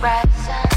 present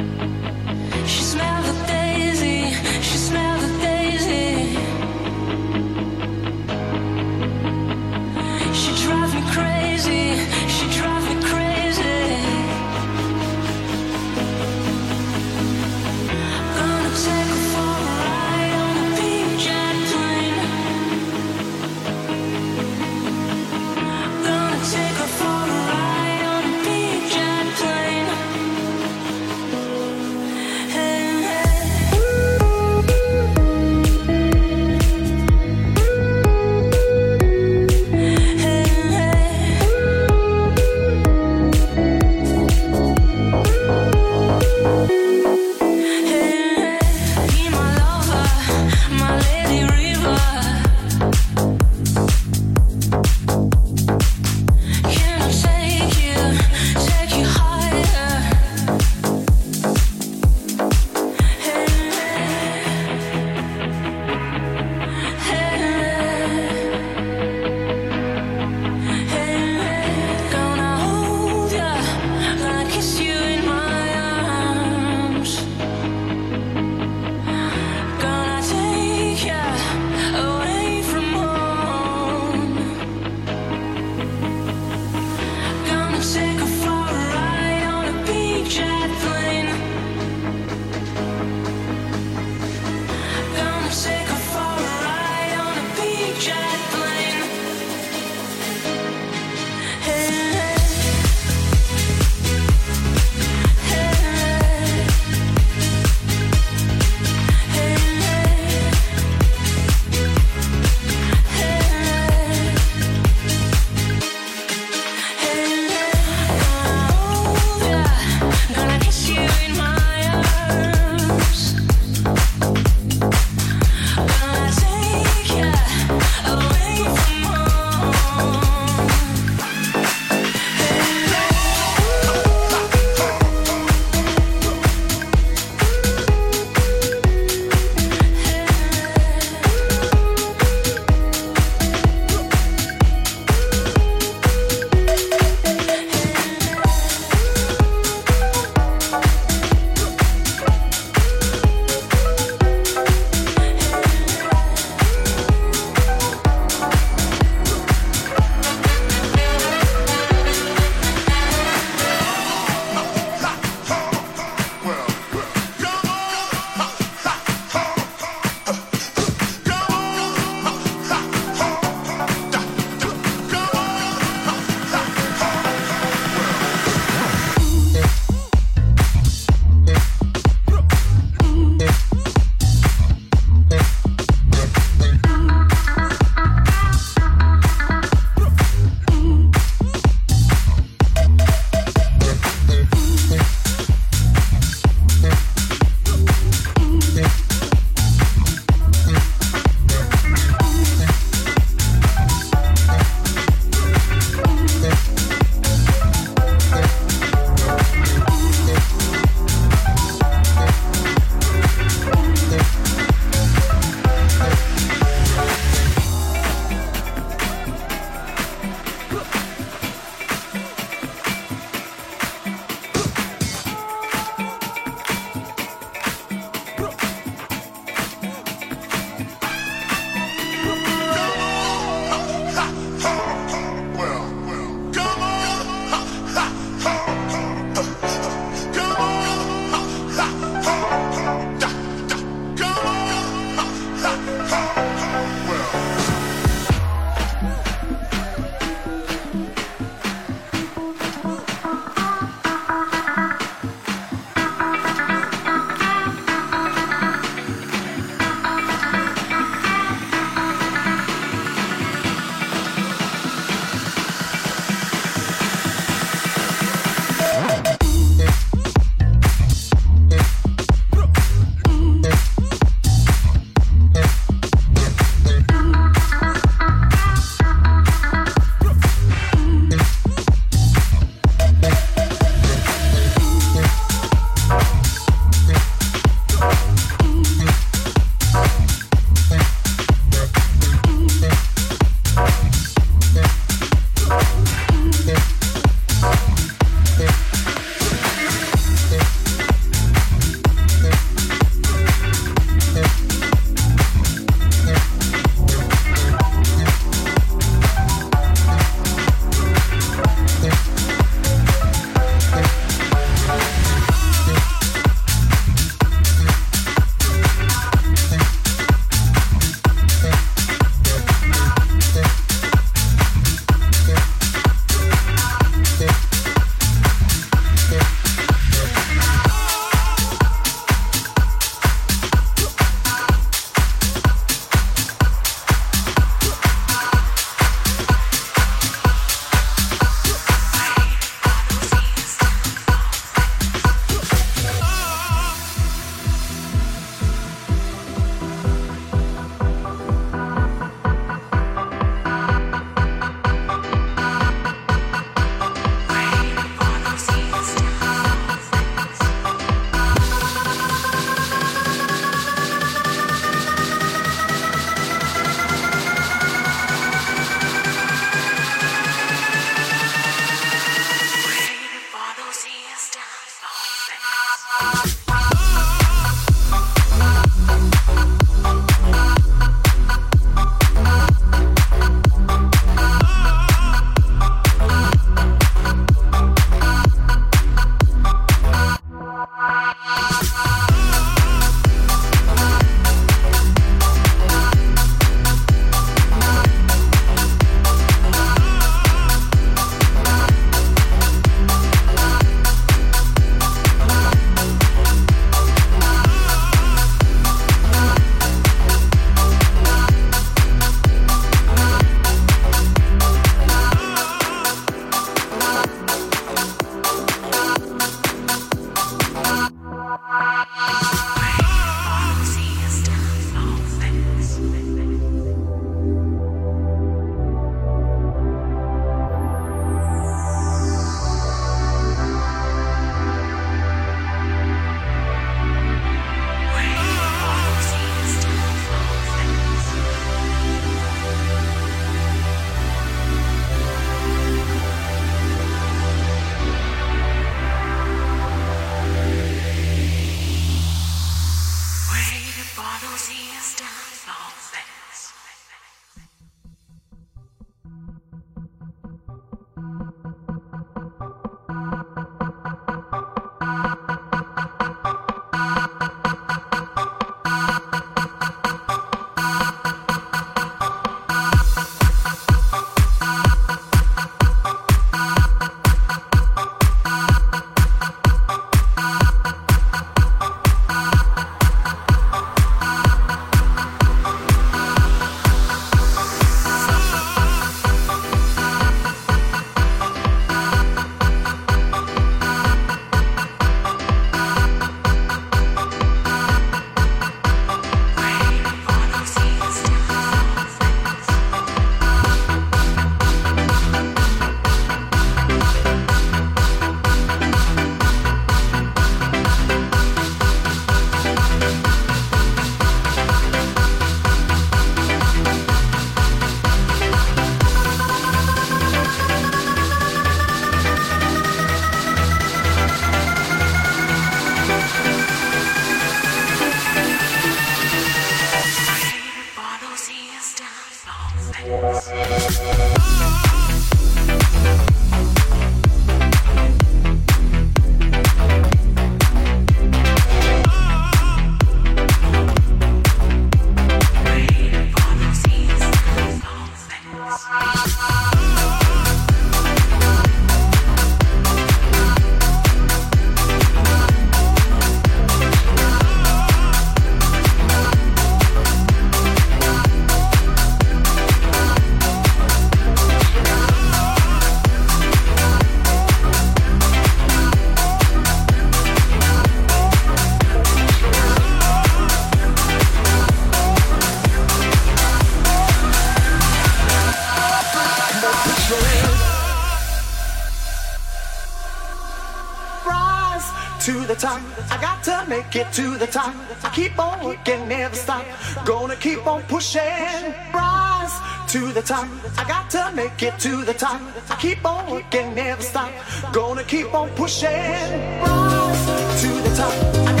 make it to the top. I keep on working, never stop. Gonna keep on pushing, rise to the top. I got to make it to the top. I keep on working, never stop. Gonna keep on pushing, rise to the top.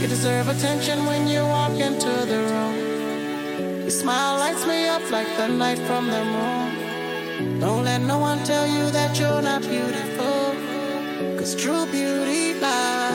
You deserve attention when you walk into the room. Your smile lights me up like the night from the moon. Don't let no one tell you that you're not beautiful. Cause true beauty lies.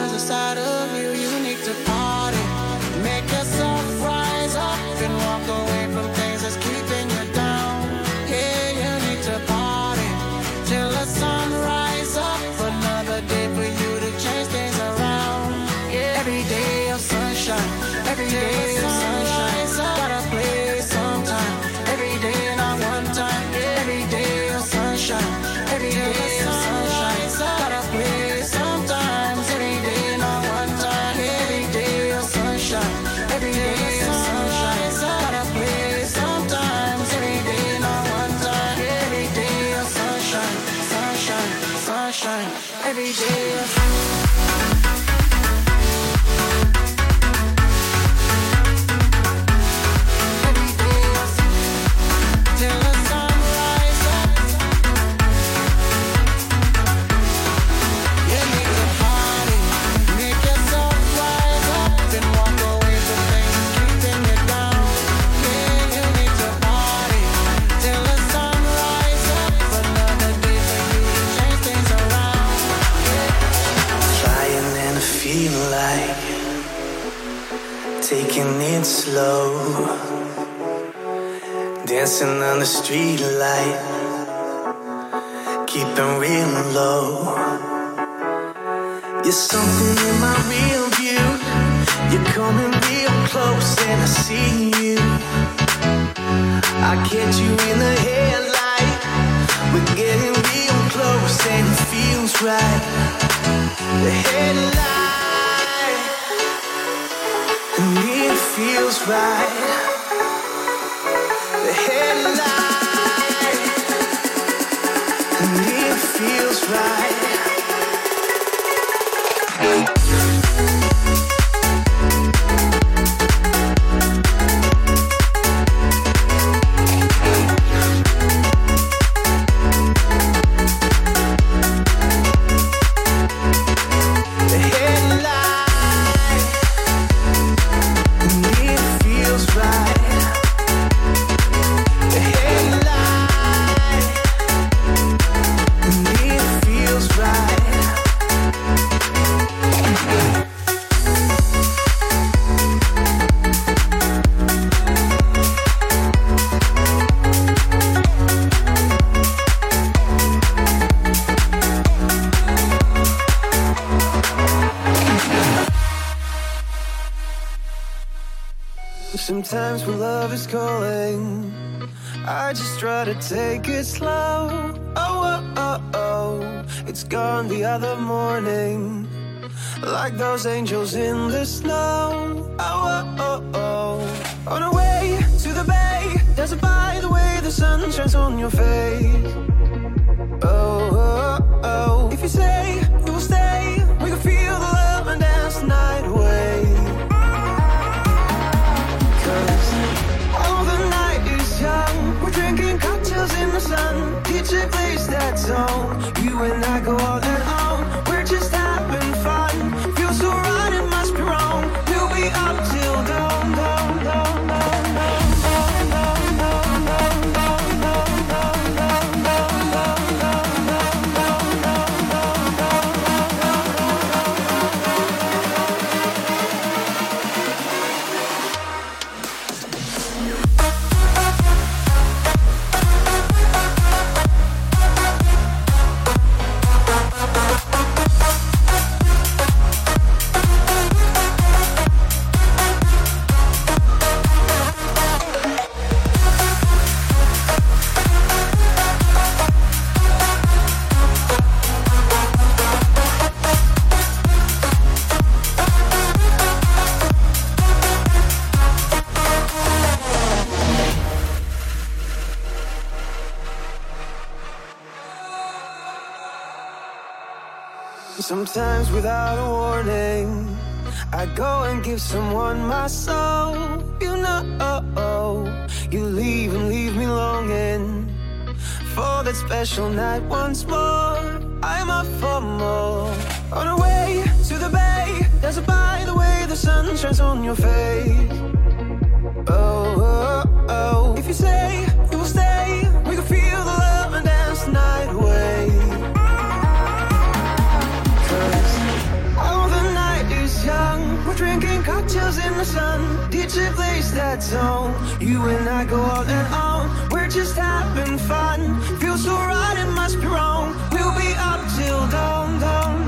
The street light. Keeping real low. You're something in my real view. You're coming real close and I see you. I catch you in the headlight. We're getting real close and it feels right. The headlight. feels right. Take it slow. Oh, oh, oh, oh, it's gone the other morning. Like those angels in the snow. Oh, oh, oh, oh. On our way to the bay, dancing by the way the sun shines on your face. You and I go Sometimes without a warning, I go and give someone my soul. You know, you leave and leave me longing for that special night once more. I'm up for more. On our way to the bay, there's a by the way the sun shines on your face. Oh, oh, oh. If you say you will stay, we can feel cocktails in the sun. DJ plays that song. You and I go all and on. We're just having fun. Feel so right, it must be wrong. We'll be up till dawn, dawn,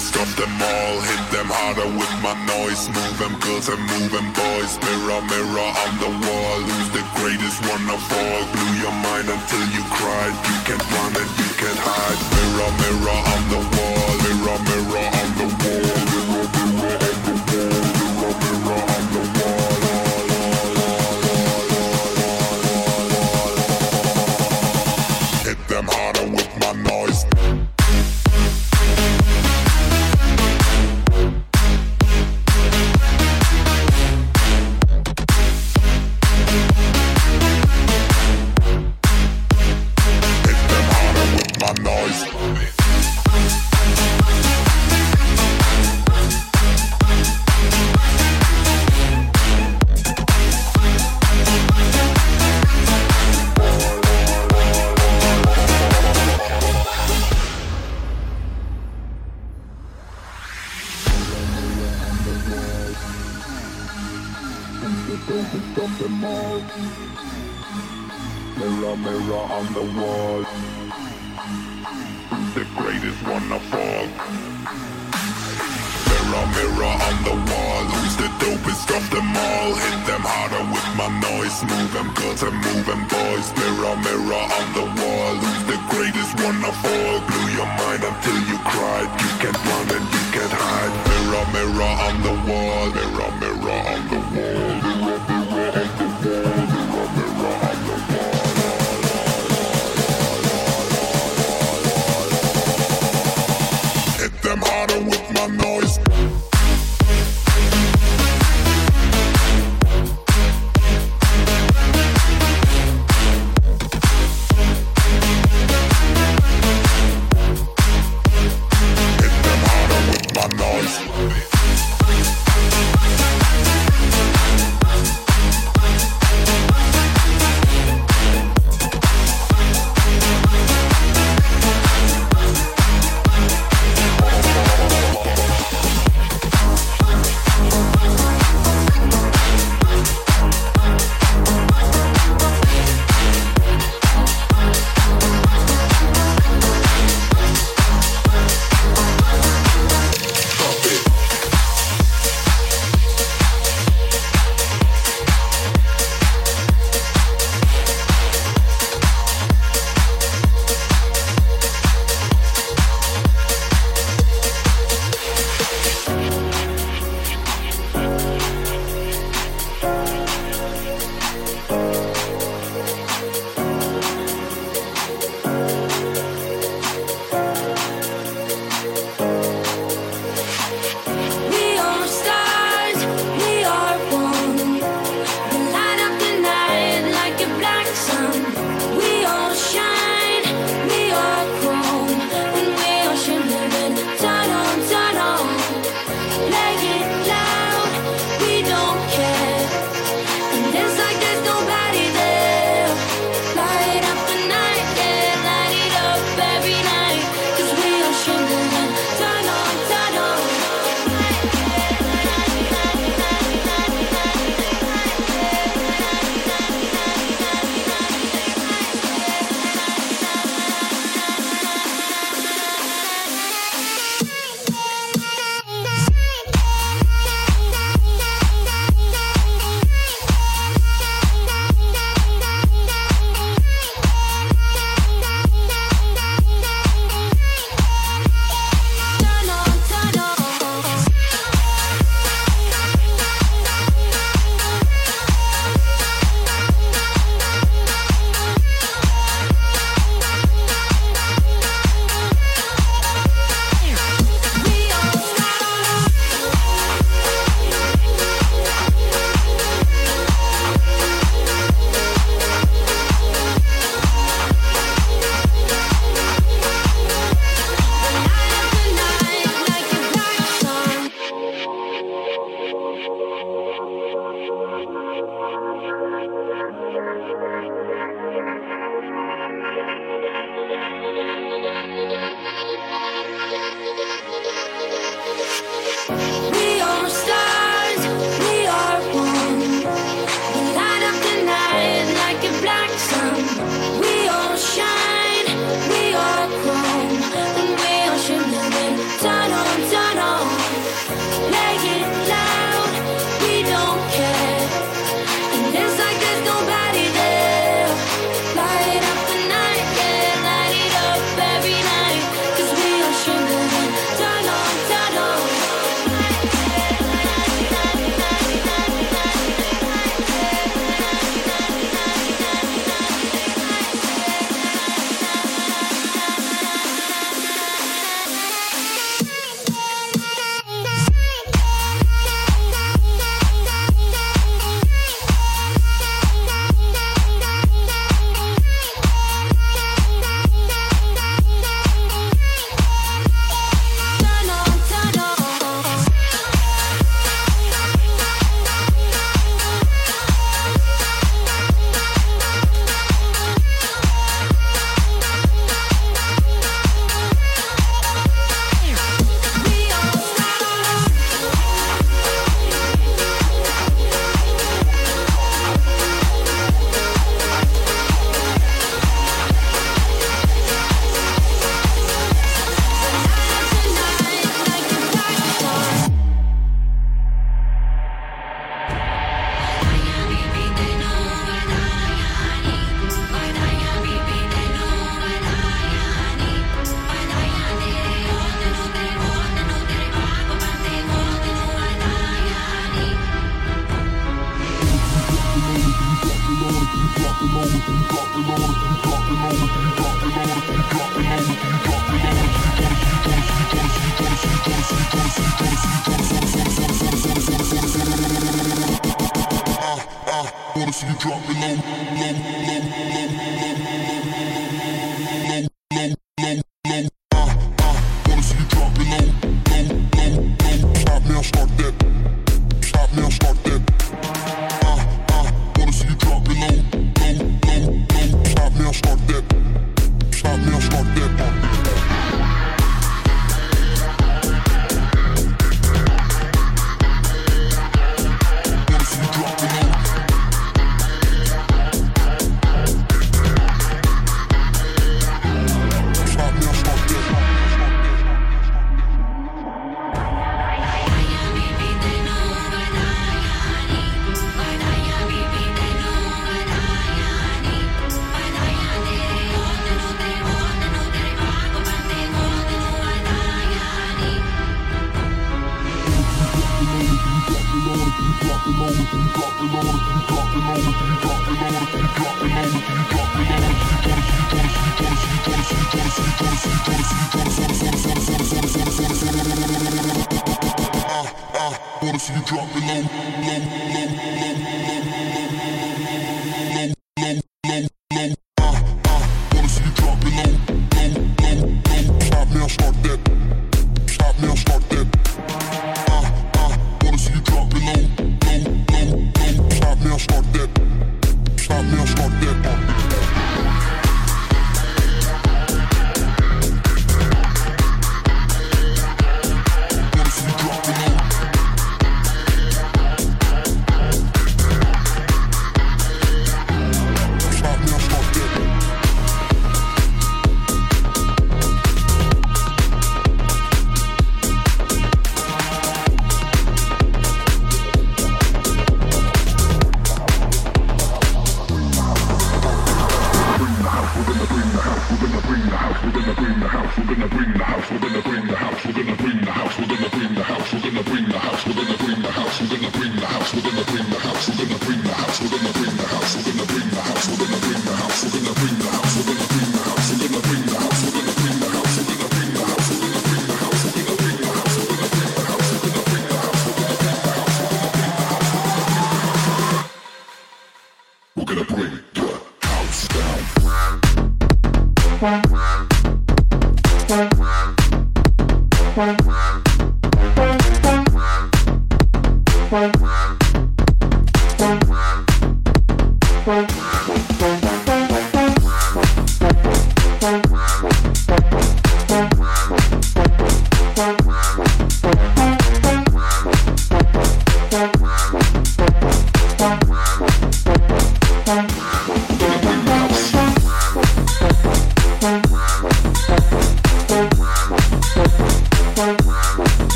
Stop them all, hit them harder with my noise. Move them girls and move them boys. Mirror, mirror on the wall. Who's the greatest one of all? Blew your mind until you cried. You can't run and you can't hide. Mirror, mirror on the wall. Mirror, mirror on the wall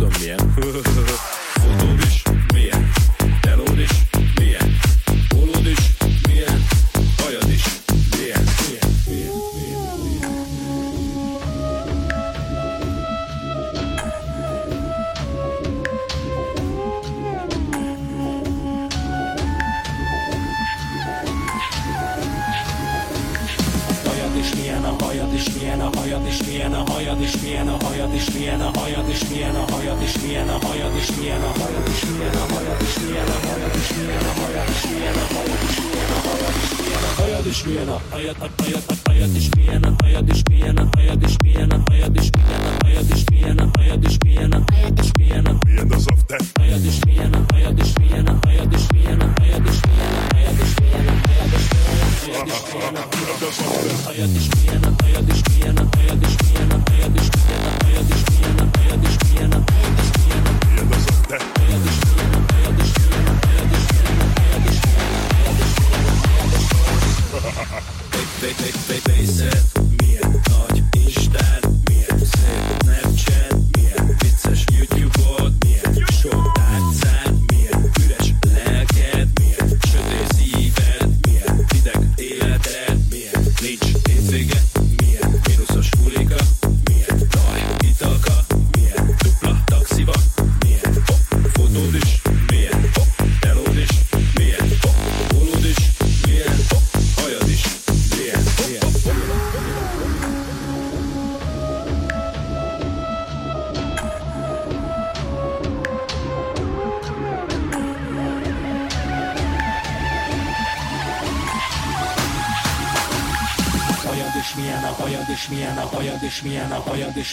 do mnie bicho.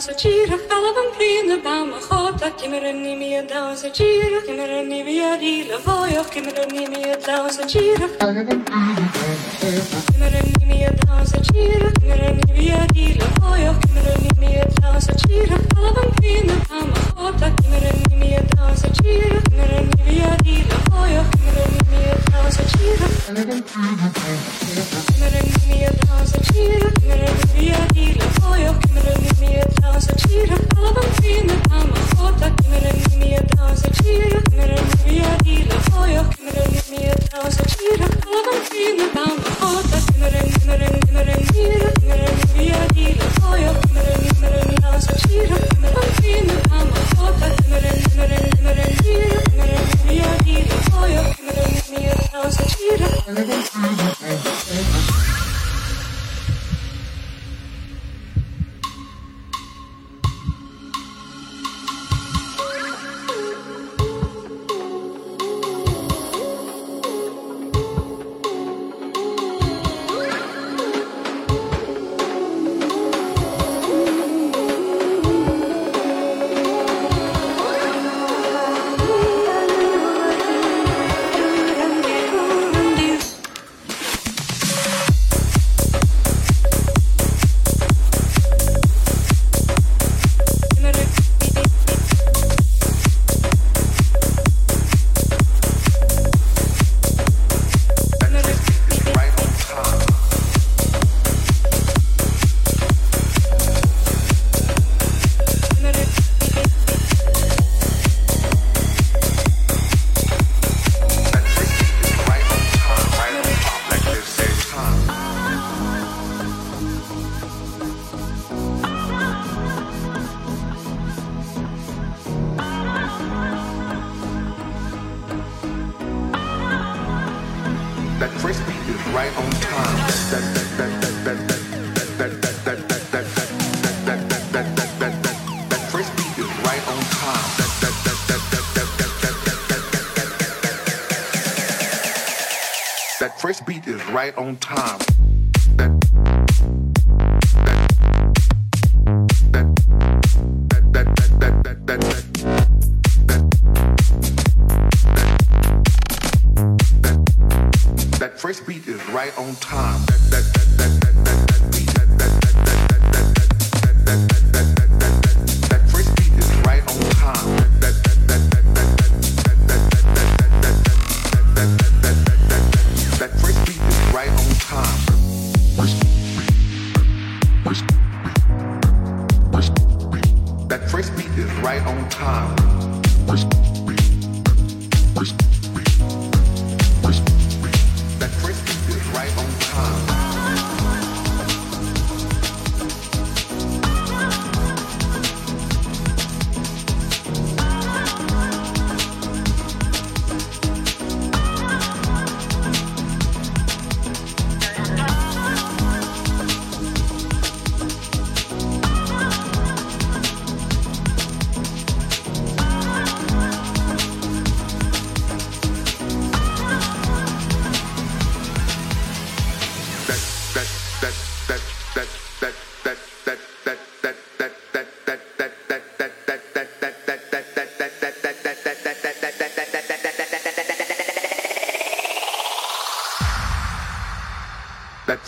se gira, alla bambina va ma jota, che mi rendi mia da un se gira, che mi rendi via di la voglia, che mi rendi mia da un se gira, che mi rendi mia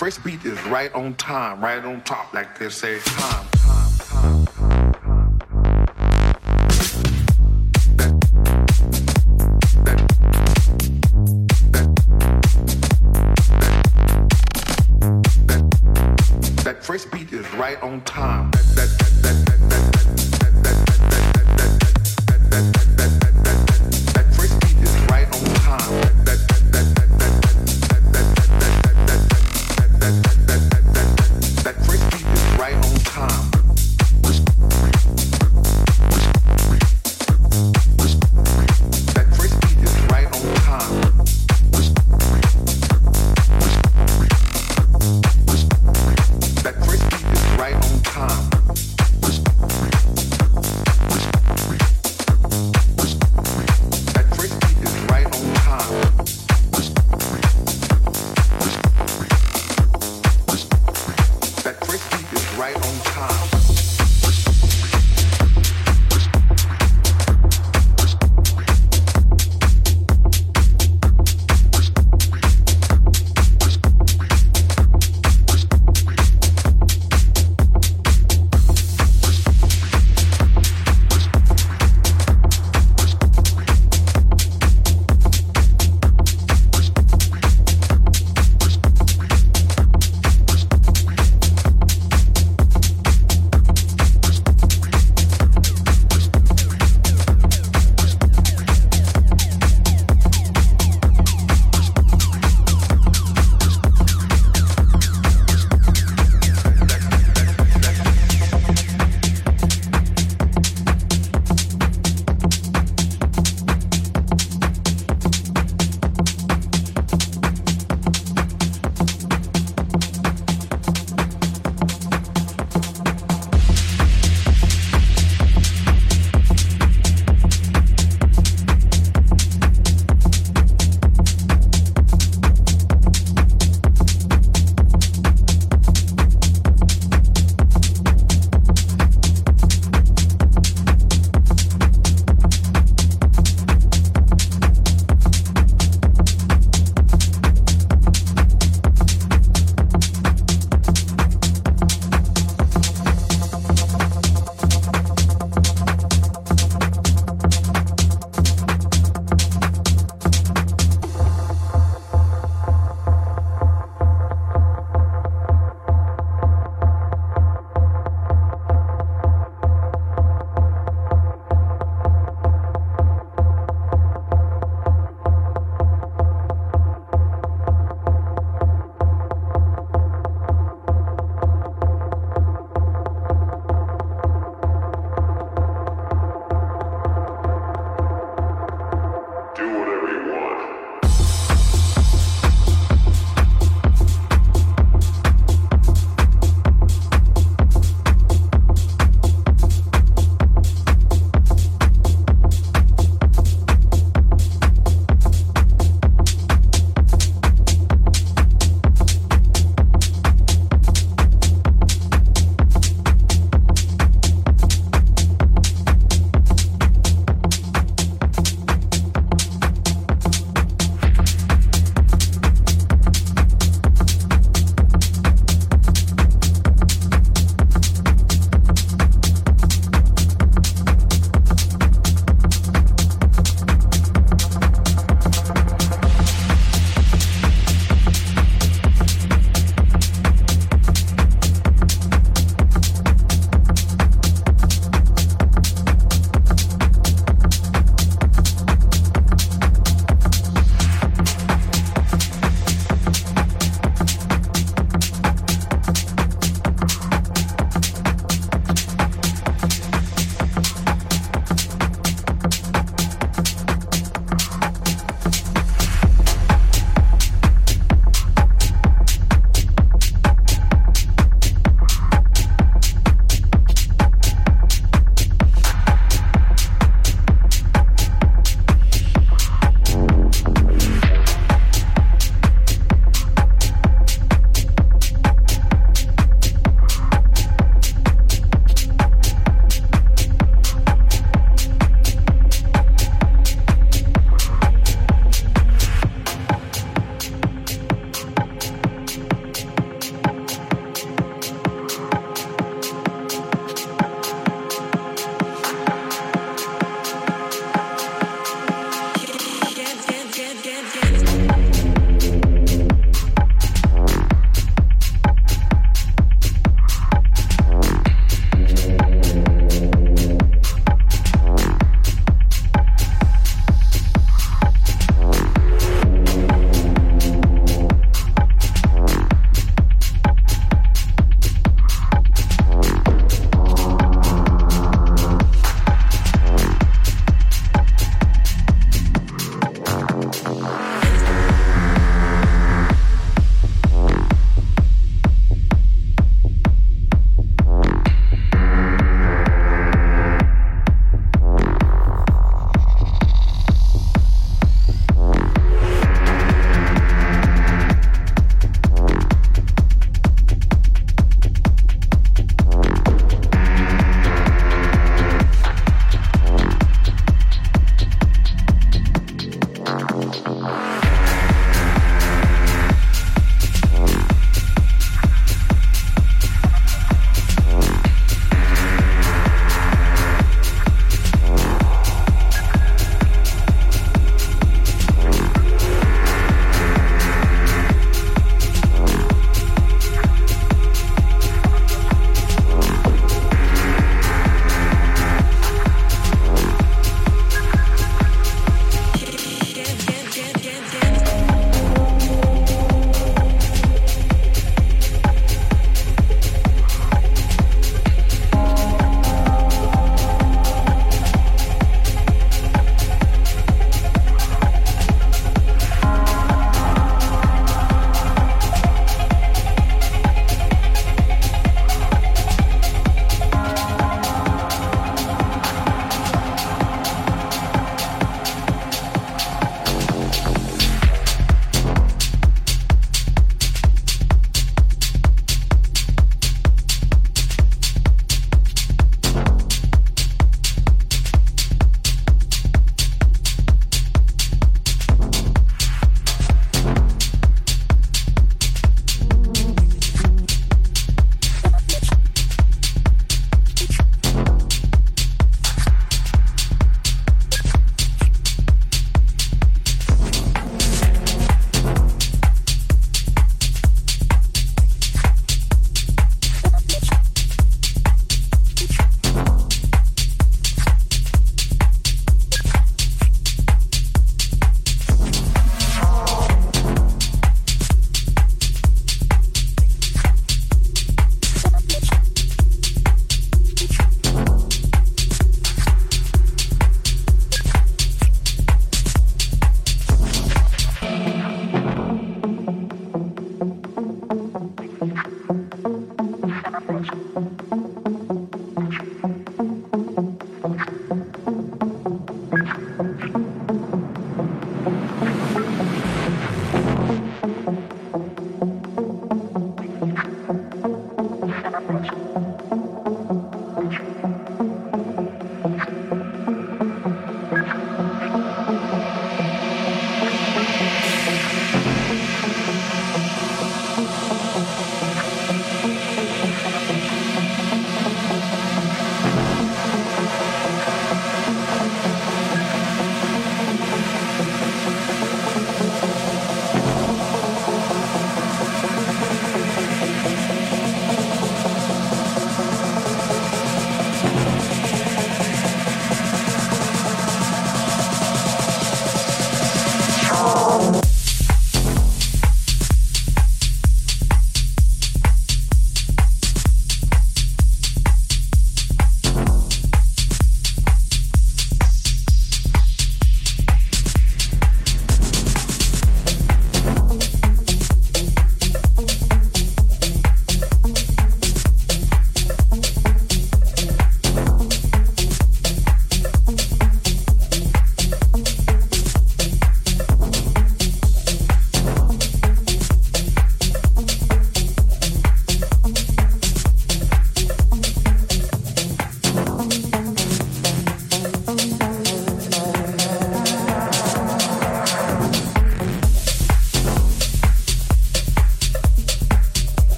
first beat is right on time, right on top, like they say, time, time, first beat is right on time. That, that, that.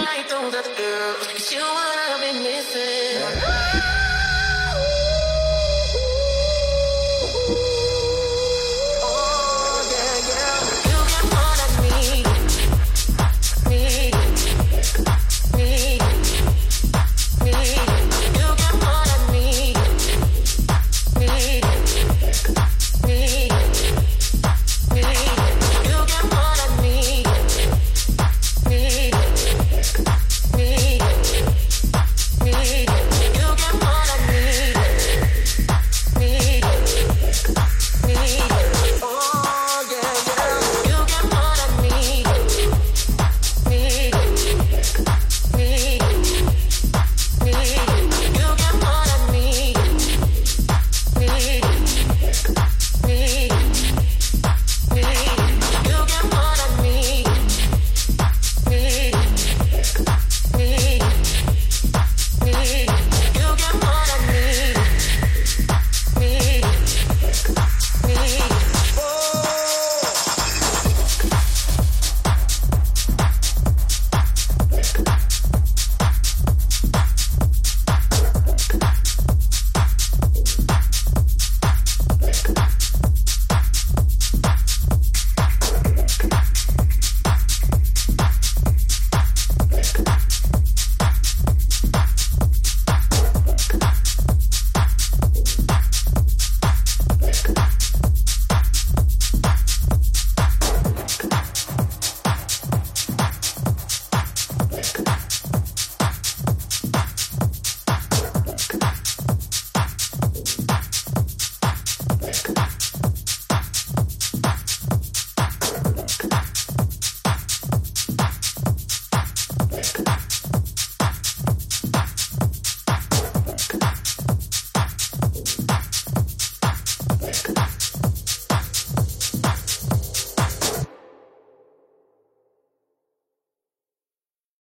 Like those other girls. Cause you what I've been missing.